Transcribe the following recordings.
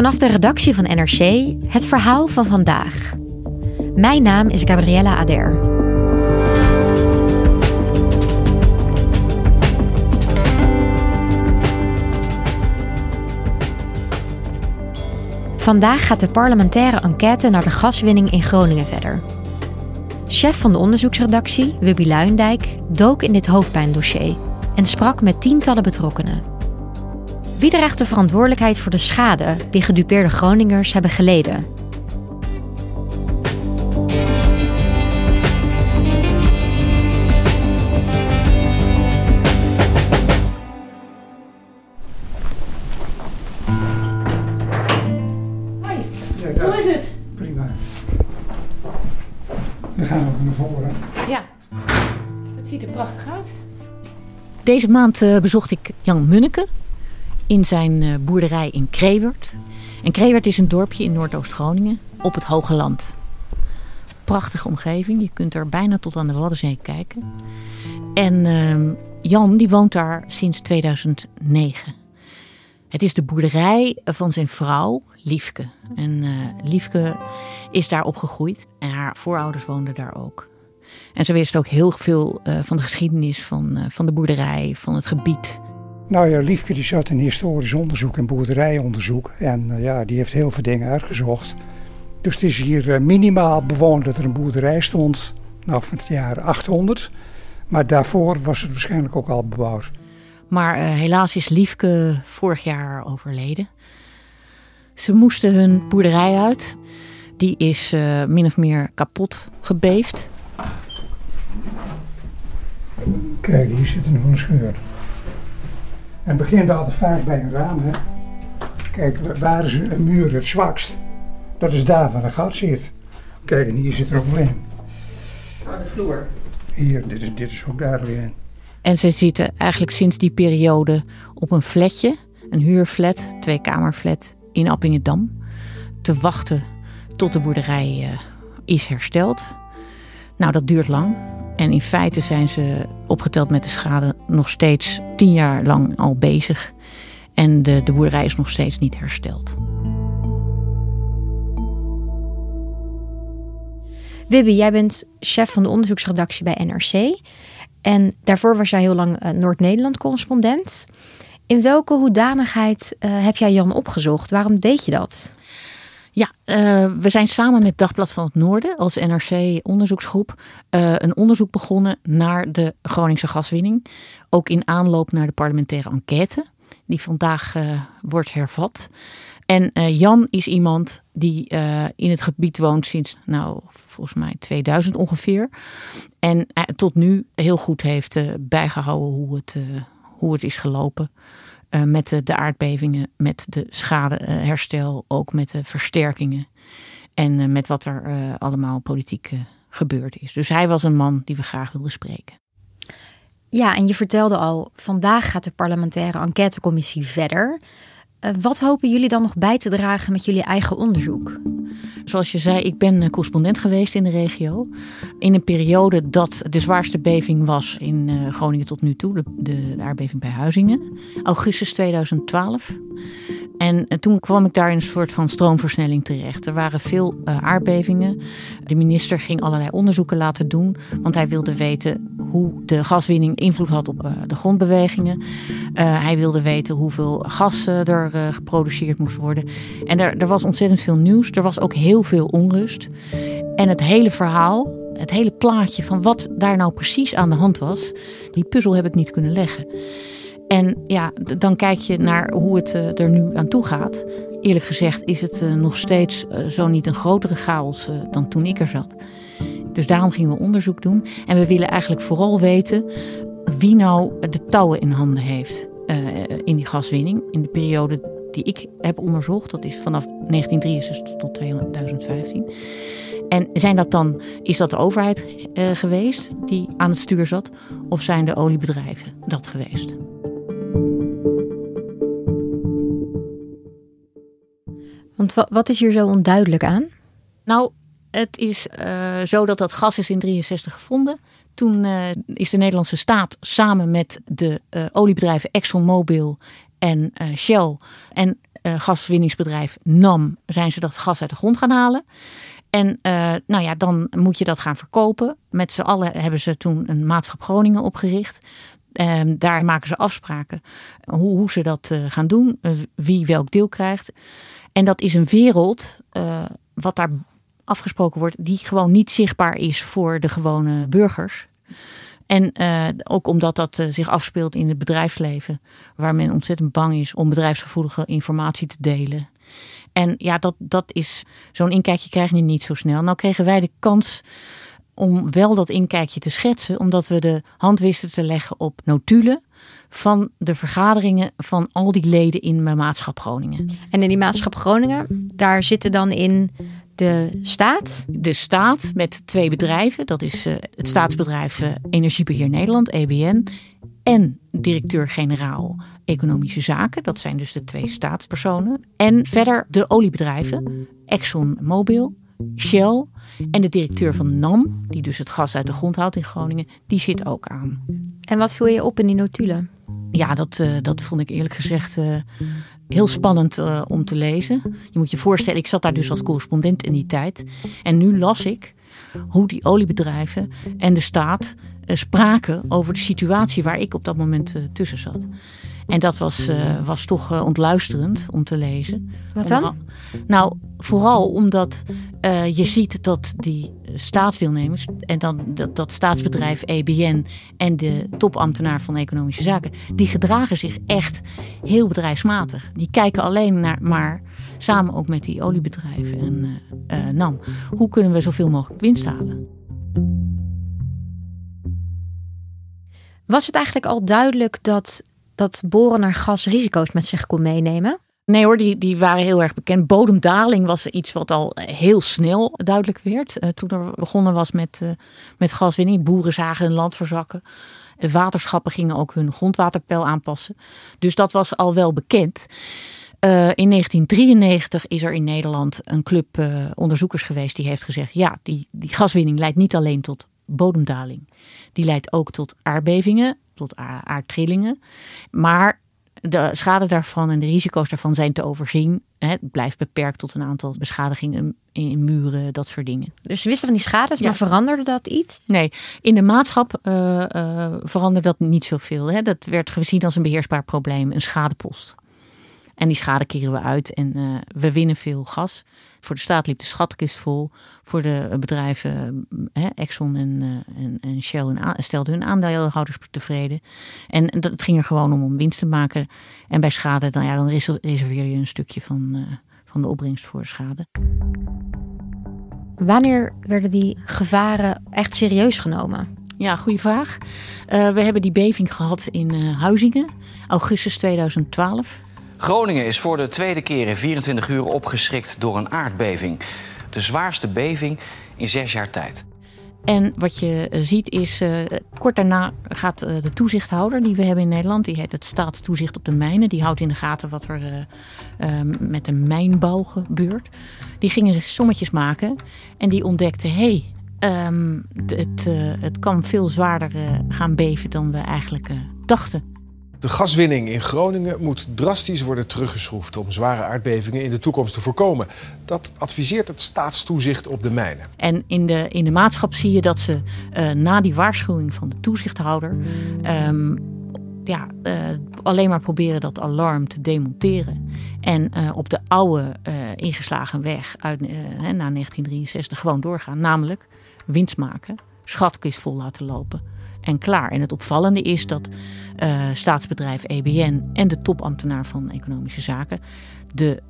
Vanaf de redactie van NRC het verhaal van vandaag. Mijn naam is Gabriella Ader. Vandaag gaat de parlementaire enquête naar de gaswinning in Groningen verder. Chef van de onderzoeksredactie, Wubby Luindijk, dook in dit hoofdpijndossier en sprak met tientallen betrokkenen. Wie draagt de verantwoordelijkheid voor de schade die gedupeerde Groningers hebben geleden? Hoe is het? Prima. Dan gaan we naar voren. Ja, het ziet er prachtig uit. Deze maand eh, bezocht ik Jan Munneke in zijn eh, boerderij in Krewert. En Krewert is een dorpje in Noordoost-Groningen op het Hoge Land. Prachtige omgeving, je kunt er bijna tot aan de Waddenzee kijken. En ehm, Jan die woont daar sinds 2009. Het is de boerderij van zijn vrouw, Liefke. En eh, Liefke is daar opgegroeid en haar voorouders woonden daar ook. En ze wist ook heel veel eh, van de geschiedenis van, van de boerderij, van het gebied. Nou ja, Liefke die zat in historisch onderzoek en boerderijonderzoek. En eh, ja, die heeft heel veel dingen uitgezocht. Dus het is hier eh, minimaal bewoond dat er een boerderij stond. Nou, van het jaar 800. Maar daarvoor was het waarschijnlijk ook al bebouwd. Maar eh, helaas is Liefke vorig jaar overleden. Ze moesten hun boerderij uit. Die is min of meer kapot gebeefd. Kijk, hier zit nog een scheur. En het begint altijd vaak bij een raam. Hè? Kijk, wa- waar is een muur het zwakst? Dat is daar waar een gat zit. Kijk, en hier zit er ook weer in. de vloer. Hier, dit is, dit is ook daar weer in. En ze zitten eigenlijk sinds die periode op een flatje, een huurflat, tweekamerflat in Appingedam, te wachten tot de boerderij eh, is hersteld. Nou, dat duurt lang. En in feite zijn ze opgeteld met de schade nog steeds tien jaar lang al bezig. En de, de boerderij is nog steeds niet hersteld. Wibby, jij bent chef van de onderzoeksredactie bij NRC. En daarvoor was jij heel lang eh, Noord-Nederland correspondent. In welke hoedanigheid eh, heb jij Jan opgezocht? Waarom deed je dat? Ja, eh, we zijn samen met Dagblad van het Noorden als NRC-onderzoeksgroep eh, een onderzoek begonnen naar de Groningse gaswinning. Ook in aanloop naar de parlementaire enquête, die vandaag eh, wordt hervat. En Jan is iemand die in het gebied woont sinds, nou, volgens mij 2000 ongeveer. En tot nu heel goed heeft eh, bijgehouden hoe het, hoe het is gelopen. Eh, met de, de aardbevingen, met de schadeherstel, ook met de versterkingen. En eh, met wat er eh, allemaal politiek eh, gebeurd is. Dus hij was een man die we graag wilden spreken. Ja, en je vertelde al, vandaag gaat de parlementaire enquêtecommissie verder. Eh, wat hopen jullie dan nog bij te dragen met jullie eigen onderzoek? Zoals je zei, ik ben eh, correspondent geweest in de regio. In een periode dat de zwaarste beving was in eh, Groningen tot nu toe. De, aardbeving bij Huizingen. Augustus 2012. En eh, toen kwam ik daar in een soort van stroomversnelling terecht. Er waren veel uh, aardbevingen. De minister ging allerlei onderzoeken laten doen. Want hij wilde weten hoe de gaswinning invloed had op uh, de grondbewegingen. Hij wilde weten hoeveel gas er geproduceerd moest worden. En er, er was ontzettend veel nieuws. Er was ook heel veel onrust. En het hele verhaal, het hele plaatje van wat daar nou precies aan de hand was, die puzzel heb ik niet kunnen leggen. En ja, dan kijk je naar hoe het eh, er nu aan toe gaat. Eerlijk gezegd is het eh, nog steeds eh, zo niet een grotere chaos dan toen ik er zat. Dus daarom gingen we onderzoek doen. En we willen eigenlijk vooral weten wie nou de touwen in handen heeft in die gaswinning. In de periode die ik heb onderzocht, dat is vanaf 1963 tot 2015. En zijn dat dan, is dat de overheid geweest die aan het stuur zat? Of zijn de oliebedrijven dat geweest? Want wat is hier zo onduidelijk aan? Nou, het is uh, zo dat dat gas is in 63 gevonden. Toen uh, is de Nederlandse staat samen met de uh, oliebedrijven ExxonMobil en Shell en gaswinningsbedrijf NAM zijn ze dat gas uit de grond gaan halen. En nou ja, dan moet je dat gaan verkopen. Met z'n allen hebben ze toen een maatschap Groningen opgericht. Um, daar maken ze afspraken hoe, hoe ze dat gaan doen, wie welk deel krijgt. En dat is een wereld, uh, wat daar afgesproken wordt, die gewoon niet zichtbaar is voor de gewone burgers. En uh, ook omdat dat uh, zich afspeelt in het bedrijfsleven, waar men ontzettend bang is om bedrijfsgevoelige informatie te delen. En ja, dat, dat is zo'n inkijkje krijg je niet zo snel. Nou kregen wij de kans om wel dat inkijkje te schetsen, omdat we de hand wisten te leggen op notulen van de vergaderingen van al die leden in mijn maatschap Groningen. En in die maatschap Groningen, daar zitten dan in de staat? De staat met twee bedrijven. Dat is uh, het staatsbedrijf uh, Energiebeheer Nederland, EBN. En directeur-generaal Economische Zaken. Dat zijn dus de twee staatspersonen. En verder de oliebedrijven. ExxonMobil, Shell en de directeur van NAM, die dus het gas uit de grond houdt in Groningen, die zit ook aan. En wat viel je op in die notulen? Ja, dat, uh, dat vond ik eerlijk gezegd uh, heel spannend uh, om te lezen. Je moet je voorstellen, ik zat daar dus als correspondent in die tijd. En nu las ik hoe die oliebedrijven en de staat spraken over de situatie waar ik op dat moment tussen zat. En dat was, uh, was toch uh, ontluisterend om te lezen. Wat dan? nou, vooral omdat uh, je ziet dat die staatsdeelnemers en dan dat, dat staatsbedrijf EBN en de topambtenaar van Economische Zaken, die gedragen zich echt heel bedrijfsmatig. Die kijken alleen naar, maar samen ook met die oliebedrijven en NAM, hoe kunnen we zoveel mogelijk winst halen? Was het eigenlijk al duidelijk dat dat boren naar gas risico's met zich kon meenemen? Nee hoor, die, die waren heel erg bekend. Bodemdaling was iets wat al heel snel duidelijk werd. Uh, toen er begonnen was met, uh, met gaswinning. Boeren zagen hun land verzakken. Waterschappen gingen ook hun grondwaterpeil aanpassen. Dus dat was al wel bekend. Uh, in 1993 is er in Nederland een club onderzoekers geweest die heeft gezegd: ja, die, die gaswinning leidt niet alleen tot bodemdaling. Die leidt ook tot aardbevingen tot aardtrillingen. Maar de schade daarvan en de risico's daarvan zijn te overzien. Het blijft beperkt tot een aantal beschadigingen in muren, dat soort dingen. Dus ze wisten van die schades, maar veranderde dat iets? Nee, in de maatschap uh, uh, veranderde dat niet zoveel. Hè. Dat werd gezien als een beheersbaar probleem, een schadepost. En die schade keren we uit en uh, we winnen veel gas. Voor de staat liep de schatkist vol. Voor de bedrijven, hè, Exxon en, uh, en, en, Shell stelden hun aandeelhouders tevreden. En, en dat, het ging er gewoon om om winst te maken. En bij schade, dan, ja, dan reserveer je een stukje van, uh, van de opbrengst voor schade. Wanneer werden die gevaren echt serieus genomen? Ja, goede vraag. We hebben die beving gehad in Huizingen, augustus 2012. Groningen is voor de tweede keer in 24 uur opgeschrikt door een aardbeving. De zwaarste beving in zes jaar tijd. En wat je ziet is, uh, kort daarna gaat uh, de toezichthouder die we hebben in Nederland, die heet het staatstoezicht op de mijnen, die houdt in de gaten wat er met de mijnbouw gebeurt. Die gingen sommetjes maken en die ontdekte, hé, hey, het, het kan veel zwaarder gaan beven dan we eigenlijk dachten. De gaswinning in Groningen moet drastisch worden teruggeschroefd om zware aardbevingen in de toekomst te voorkomen. Dat adviseert het staatstoezicht op de mijnen. En in de, in de maatschap zie je dat ze uh, na die waarschuwing van de toezichthouder um, ja, uh, alleen maar proberen dat alarm te demonteren. En uh, op de oude ingeslagen weg uit, na 1963 gewoon doorgaan. Namelijk winst maken, schatkist vol laten lopen en klaar. En het opvallende is dat staatsbedrijf EBN en de topambtenaar van Economische Zaken de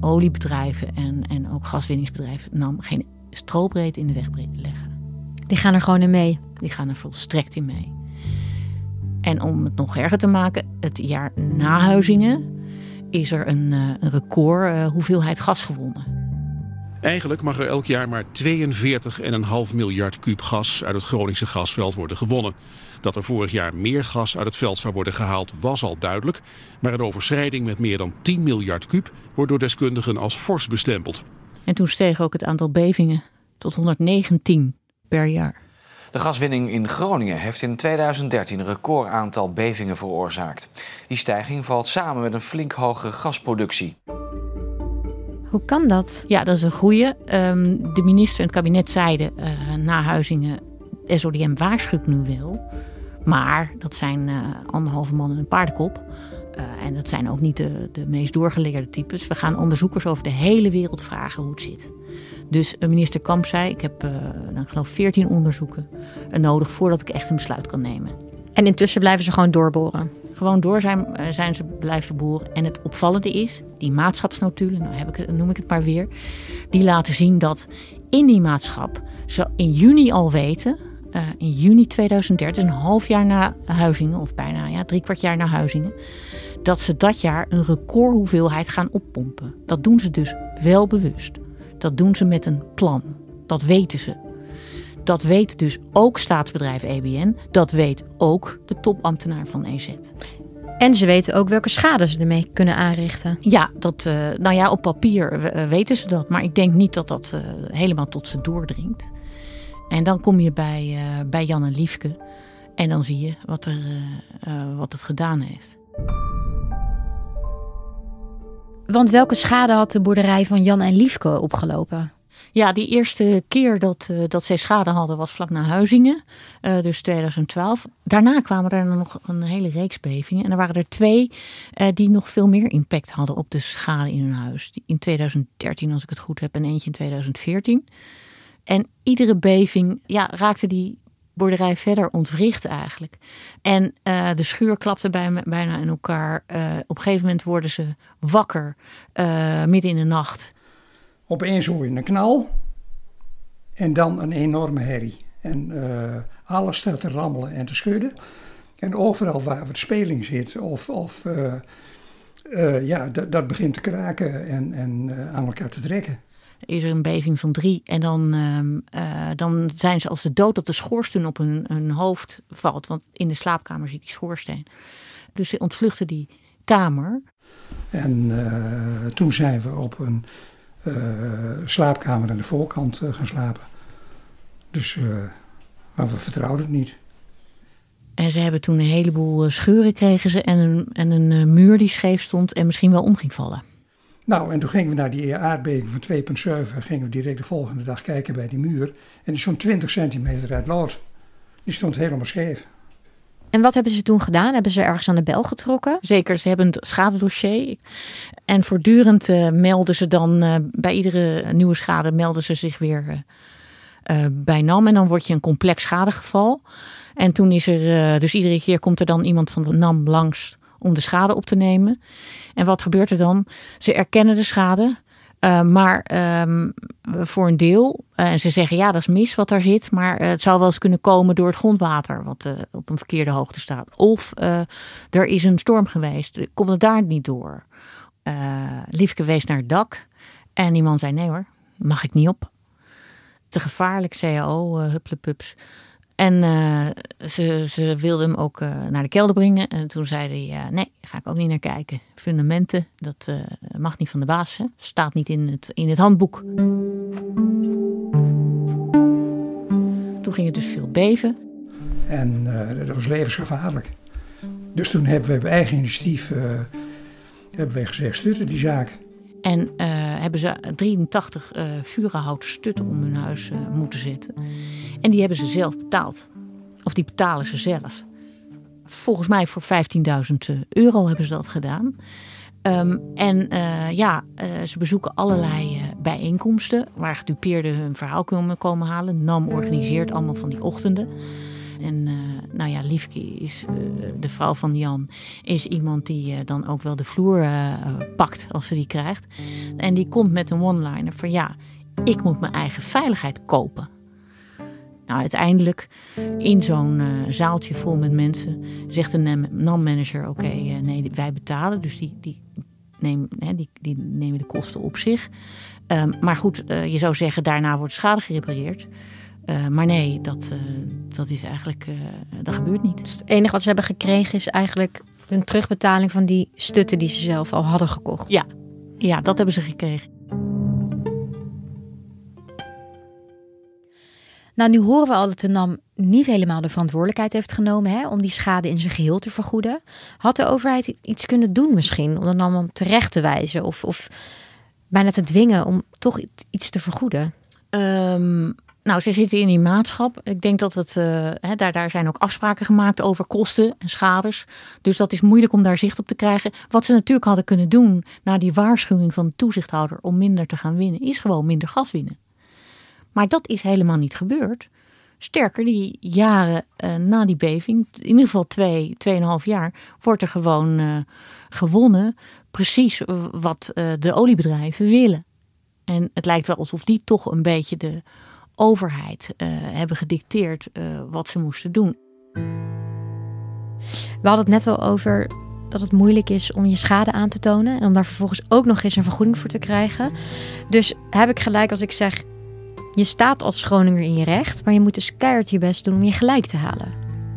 oliebedrijven en, en ook gaswinningsbedrijven nam geen strobreed in de weg leggen. Die gaan er gewoon in mee. Die gaan er volstrekt in mee. En om het nog erger te maken, het jaar na Huizingen is er een, uh, een record uh, hoeveelheid gas gewonnen. Eigenlijk mag er elk jaar maar 42,5 miljard kuub gas uit het Groningse gasveld worden gewonnen. Dat er vorig jaar meer gas uit het veld zou worden gehaald was al duidelijk. Maar een overschrijding met meer dan 10 miljard kuub wordt door deskundigen als fors bestempeld. En toen steeg ook het aantal bevingen tot 119 per jaar. De gaswinning in Groningen heeft in 2013 een recordaantal bevingen veroorzaakt. Die stijging valt samen met een flink hogere gasproductie. Hoe kan dat? Ja, dat is een goede. Um, de minister en het kabinet zeiden uh, na Huizingen... SODM waarschuwt nu wel. Maar dat zijn uh, anderhalve man en een paardenkop. Uh, en dat zijn ook niet de, de meest doorgeleerde types. We gaan onderzoekers over de hele wereld vragen hoe het zit. Dus minister Kamp zei, ik heb uh, nou, ik geloof 14 onderzoeken nodig voordat ik echt een besluit kan nemen. En intussen blijven ze gewoon doorboren? Gewoon door zijn, uh, zijn ze blijven boren. En het opvallende is, die maatschapsnotulen, nou heb ik, noem ik het maar weer, die laten zien dat in die maatschap ze in juni al weten, uh, in juni 2030, dus een half jaar na Huizingen, of bijna ja, drie kwart jaar na Huizingen, dat ze dat jaar een recordhoeveelheid gaan oppompen. Dat doen ze dus wel bewust. Dat doen ze met een plan. Dat weten ze. Dat weet dus ook staatsbedrijf EBN. Dat weet ook de topambtenaar van EZ. En ze weten ook welke schade ze ermee kunnen aanrichten. Ja, dat, uh, nou ja, op papier weten ze dat. Maar ik denk niet dat dat uh, helemaal tot ze doordringt. En dan kom je bij, bij Jan en Liefke. En dan zie je wat, er, wat het gedaan heeft. Want welke schade had de boerderij van Jan en Liefke opgelopen? Ja, die eerste keer dat, uh, dat zij schade hadden was vlak na Huizingen, uh, dus 2012. Daarna kwamen er nog een hele reeks bevingen. En er waren er twee uh, die nog veel meer impact hadden op de schade in hun huis. In 2013, als ik het goed heb, en eentje in 2014. En iedere beving ja, raakte die boerderij verder ontwricht eigenlijk. En de schuur klapte bij, bijna in elkaar. Op een gegeven moment worden ze wakker, midden in de nacht. Opeens hoor je een knal en dan een enorme herrie. En alles staat te rammelen en te schudden. En overal waar de speling zit of, of ja, dat begint te kraken en, en aan elkaar te trekken is er een beving van drie. En dan, uh, dan zijn ze als de dood dat de schoorsteen op hun, hun hoofd valt. Want in de slaapkamer zit die schoorsteen. Dus ze ontvluchten die kamer. En uh, toen zijn we op een slaapkamer aan de voorkant gaan slapen. Dus maar we vertrouwden het niet. En ze hebben toen een heleboel scheuren kregen ze en een, en een muur die scheef stond en misschien wel om ging vallen. Nou, en toen gingen we naar die aardbeving van 2,7. Gingen we direct de volgende dag kijken bij die muur. En die stond 20 centimeter uit lood. Die stond helemaal scheef. En wat hebben ze toen gedaan? Hebben ze ergens aan de bel getrokken? Zeker, ze hebben een schadedossier. En voortdurend uh, melden ze dan, uh, bij iedere nieuwe schade melden ze zich weer uh, bij NAM. En dan word je een complex schadegeval. En toen is er, dus iedere keer komt er dan iemand van de NAM langs om de schade op te nemen. En wat gebeurt er dan? Ze erkennen de schade, uh, maar um, voor een deel. Uh, en ze zeggen ja, dat is mis wat daar zit. Maar uh, het zou wel eens kunnen komen door het grondwater, wat op een verkeerde hoogte staat. Of er is een storm geweest. Komt het daar niet door? Liefke wees naar het dak. En die man zei: nee hoor, mag ik niet op. Te gevaarlijk, CAO, hupplepups. En uh, ze, ze wilde hem ook uh, naar de kelder brengen. En toen zei hij, uh, nee, daar ga ik ook niet naar kijken. Fundamenten, dat mag niet van de baas. Hè? Staat niet in het, in het handboek. Toen ging het dus veel beven. En dat was levensgevaarlijk. Dus toen hebben we op eigen initiatief hebben wij gezegd, die zaak. En hebben ze 83 uh, vurenhouten stutten om hun huis uh, moeten zetten. En die hebben ze zelf betaald. Of die betalen ze zelf. volgens mij voor 15.000 euro hebben ze dat gedaan. Ehm, en ja, ze bezoeken allerlei bijeenkomsten waar gedupeerden hun verhaal kunnen komen halen. NAM organiseert allemaal van die ochtenden. En nou ja, Liefke is de vrouw van Jan, is iemand die dan ook wel de vloer pakt als ze die krijgt. En die komt met een one-liner van ja, ik moet mijn eigen veiligheid kopen. Nou, uiteindelijk in zo'n zaaltje vol met mensen zegt de NAM-manager: Oké, nee, wij betalen. Dus die, die, neem, hè, die, die nemen de kosten op zich. Um, maar goed, je zou zeggen: daarna wordt schade gerepareerd. Maar nee, dat, dat is eigenlijk. dat gebeurt niet. Dus het enige wat ze hebben gekregen is eigenlijk een terugbetaling van die stutten die ze zelf al hadden gekocht. Ja, ja dat hebben ze gekregen. Nou, nu horen we al dat de NAM niet helemaal de verantwoordelijkheid heeft genomen hè, om die schade in zijn geheel te vergoeden. Had de overheid iets kunnen doen misschien om de NAM terecht te wijzen of, of bijna te dwingen om toch iets te vergoeden? Um, nou, ze zitten in die maatschap. Ik denk dat het, hè, daar, daar zijn ook afspraken gemaakt over kosten en schades. Dus dat is moeilijk om daar zicht op te krijgen. Wat ze natuurlijk hadden kunnen doen na die waarschuwing van de toezichthouder om minder te gaan winnen, is gewoon minder gas winnen. Maar dat is helemaal niet gebeurd. Sterker, die jaren uh, na die beving, in ieder geval twee, tweeënhalf jaar, wordt er gewoon uh, gewonnen. Precies wat de oliebedrijven willen. En het lijkt wel alsof die toch een beetje de overheid hebben gedicteerd wat ze moesten doen. We hadden het net al over dat het moeilijk is om je schade aan te tonen en om daar vervolgens ook nog eens een vergoeding voor te krijgen. Dus heb ik gelijk als ik zeg je staat als Groninger in je recht, maar je moet dus keihard je best doen om je gelijk te halen.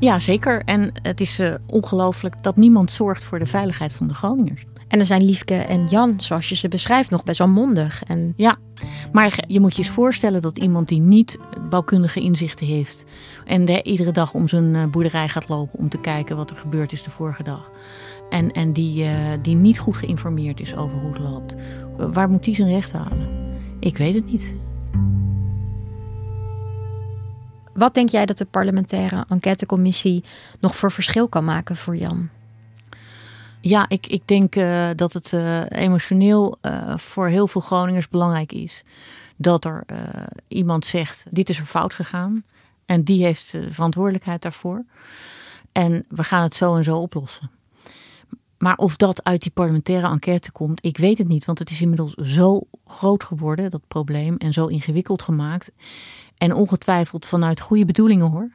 Ja, zeker. En het is uh, ongelooflijk dat niemand zorgt voor de veiligheid van de Groningers. En er zijn Liefke en Jan, zoals je ze beschrijft, nog best wel mondig. En... Ja, maar je moet je eens voorstellen dat iemand die niet bouwkundige inzichten heeft... en de, iedere dag om zijn eh, boerderij gaat lopen om te kijken wat er gebeurd is de vorige dag... en, en die, uh, die niet goed geïnformeerd is over hoe het loopt... waar moet die zijn recht halen? Ik weet het niet. Wat denk jij dat de parlementaire enquêtecommissie nog voor verschil kan maken voor Jan? Ja, ik, ik denk uh, dat het uh, emotioneel uh, voor heel veel Groningers belangrijk is. Dat er iemand zegt, dit is er fout gegaan. En die heeft de verantwoordelijkheid daarvoor. En we gaan het zo en zo oplossen. Maar of dat uit die parlementaire enquête komt, ik weet het niet. Want het is inmiddels zo groot geworden, dat probleem. En zo ingewikkeld gemaakt. En ongetwijfeld vanuit goede bedoelingen hoor.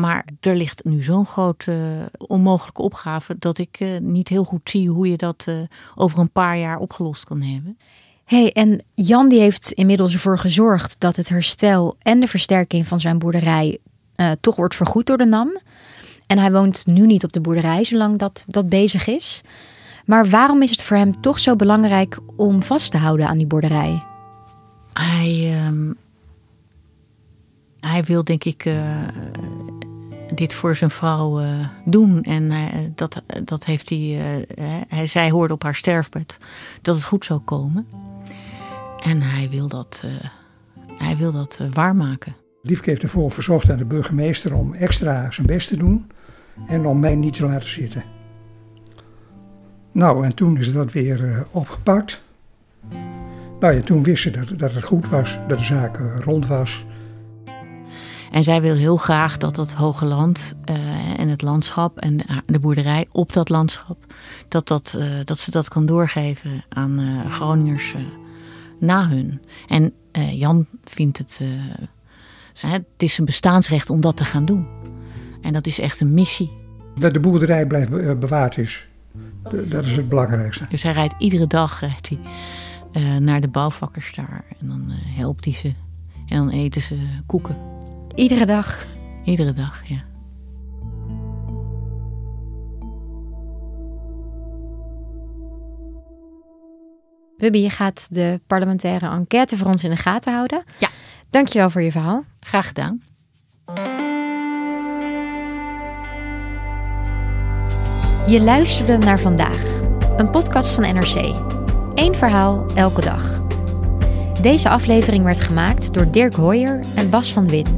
Maar er ligt nu zo'n grote uh, onmogelijke opgave dat ik uh, niet heel goed zie hoe je dat uh, over een paar jaar opgelost kan hebben. hey, en Jan die heeft inmiddels ervoor gezorgd dat het herstel en de versterking van zijn boerderij toch wordt vergoed door de NAM. En hij woont nu niet op de boerderij zolang dat, dat bezig is. Maar waarom is het voor hem toch zo belangrijk om vast te houden aan die boerderij? Hij, ehm, hij wil denk ik uh, dit voor zijn vrouw uh, doen. En uh, dat, dat heeft hij, hij. Zij hoorde op haar sterfbed dat het goed zou komen. En hij wil dat, hij wil dat waarmaken. Liefke heeft ervoor verzocht aan de burgemeester om extra zijn best te doen. En om mij niet te laten zitten. Nou, en toen is dat weer opgepakt. Nou ja, toen wist ze dat, dat het goed was, dat de zaak rond was. En zij wil heel graag dat het hoge land uh, en het landschap en de boerderij op dat landschap, dat, dat, uh, dat ze dat kan doorgeven aan uh, Groningers na hun. En Jan vindt het, het is een bestaansrecht om dat te gaan doen. En dat is echt een missie. Dat de boerderij blijft bewaard is, dat is het belangrijkste. Dus hij rijdt iedere dag rijdt hij, naar de bouwvakkers daar en dan helpt hij ze en dan eten ze koeken. Iedere dag? Iedere dag, ja. Wubby, je gaat de parlementaire enquête voor ons in de gaten houden. Ja. Dankjewel voor je verhaal. Graag gedaan. Je luisterde naar vandaag, een podcast van NRC. Eén verhaal elke dag. Deze aflevering werd gemaakt door Dirk Hoyer en Bas van Win.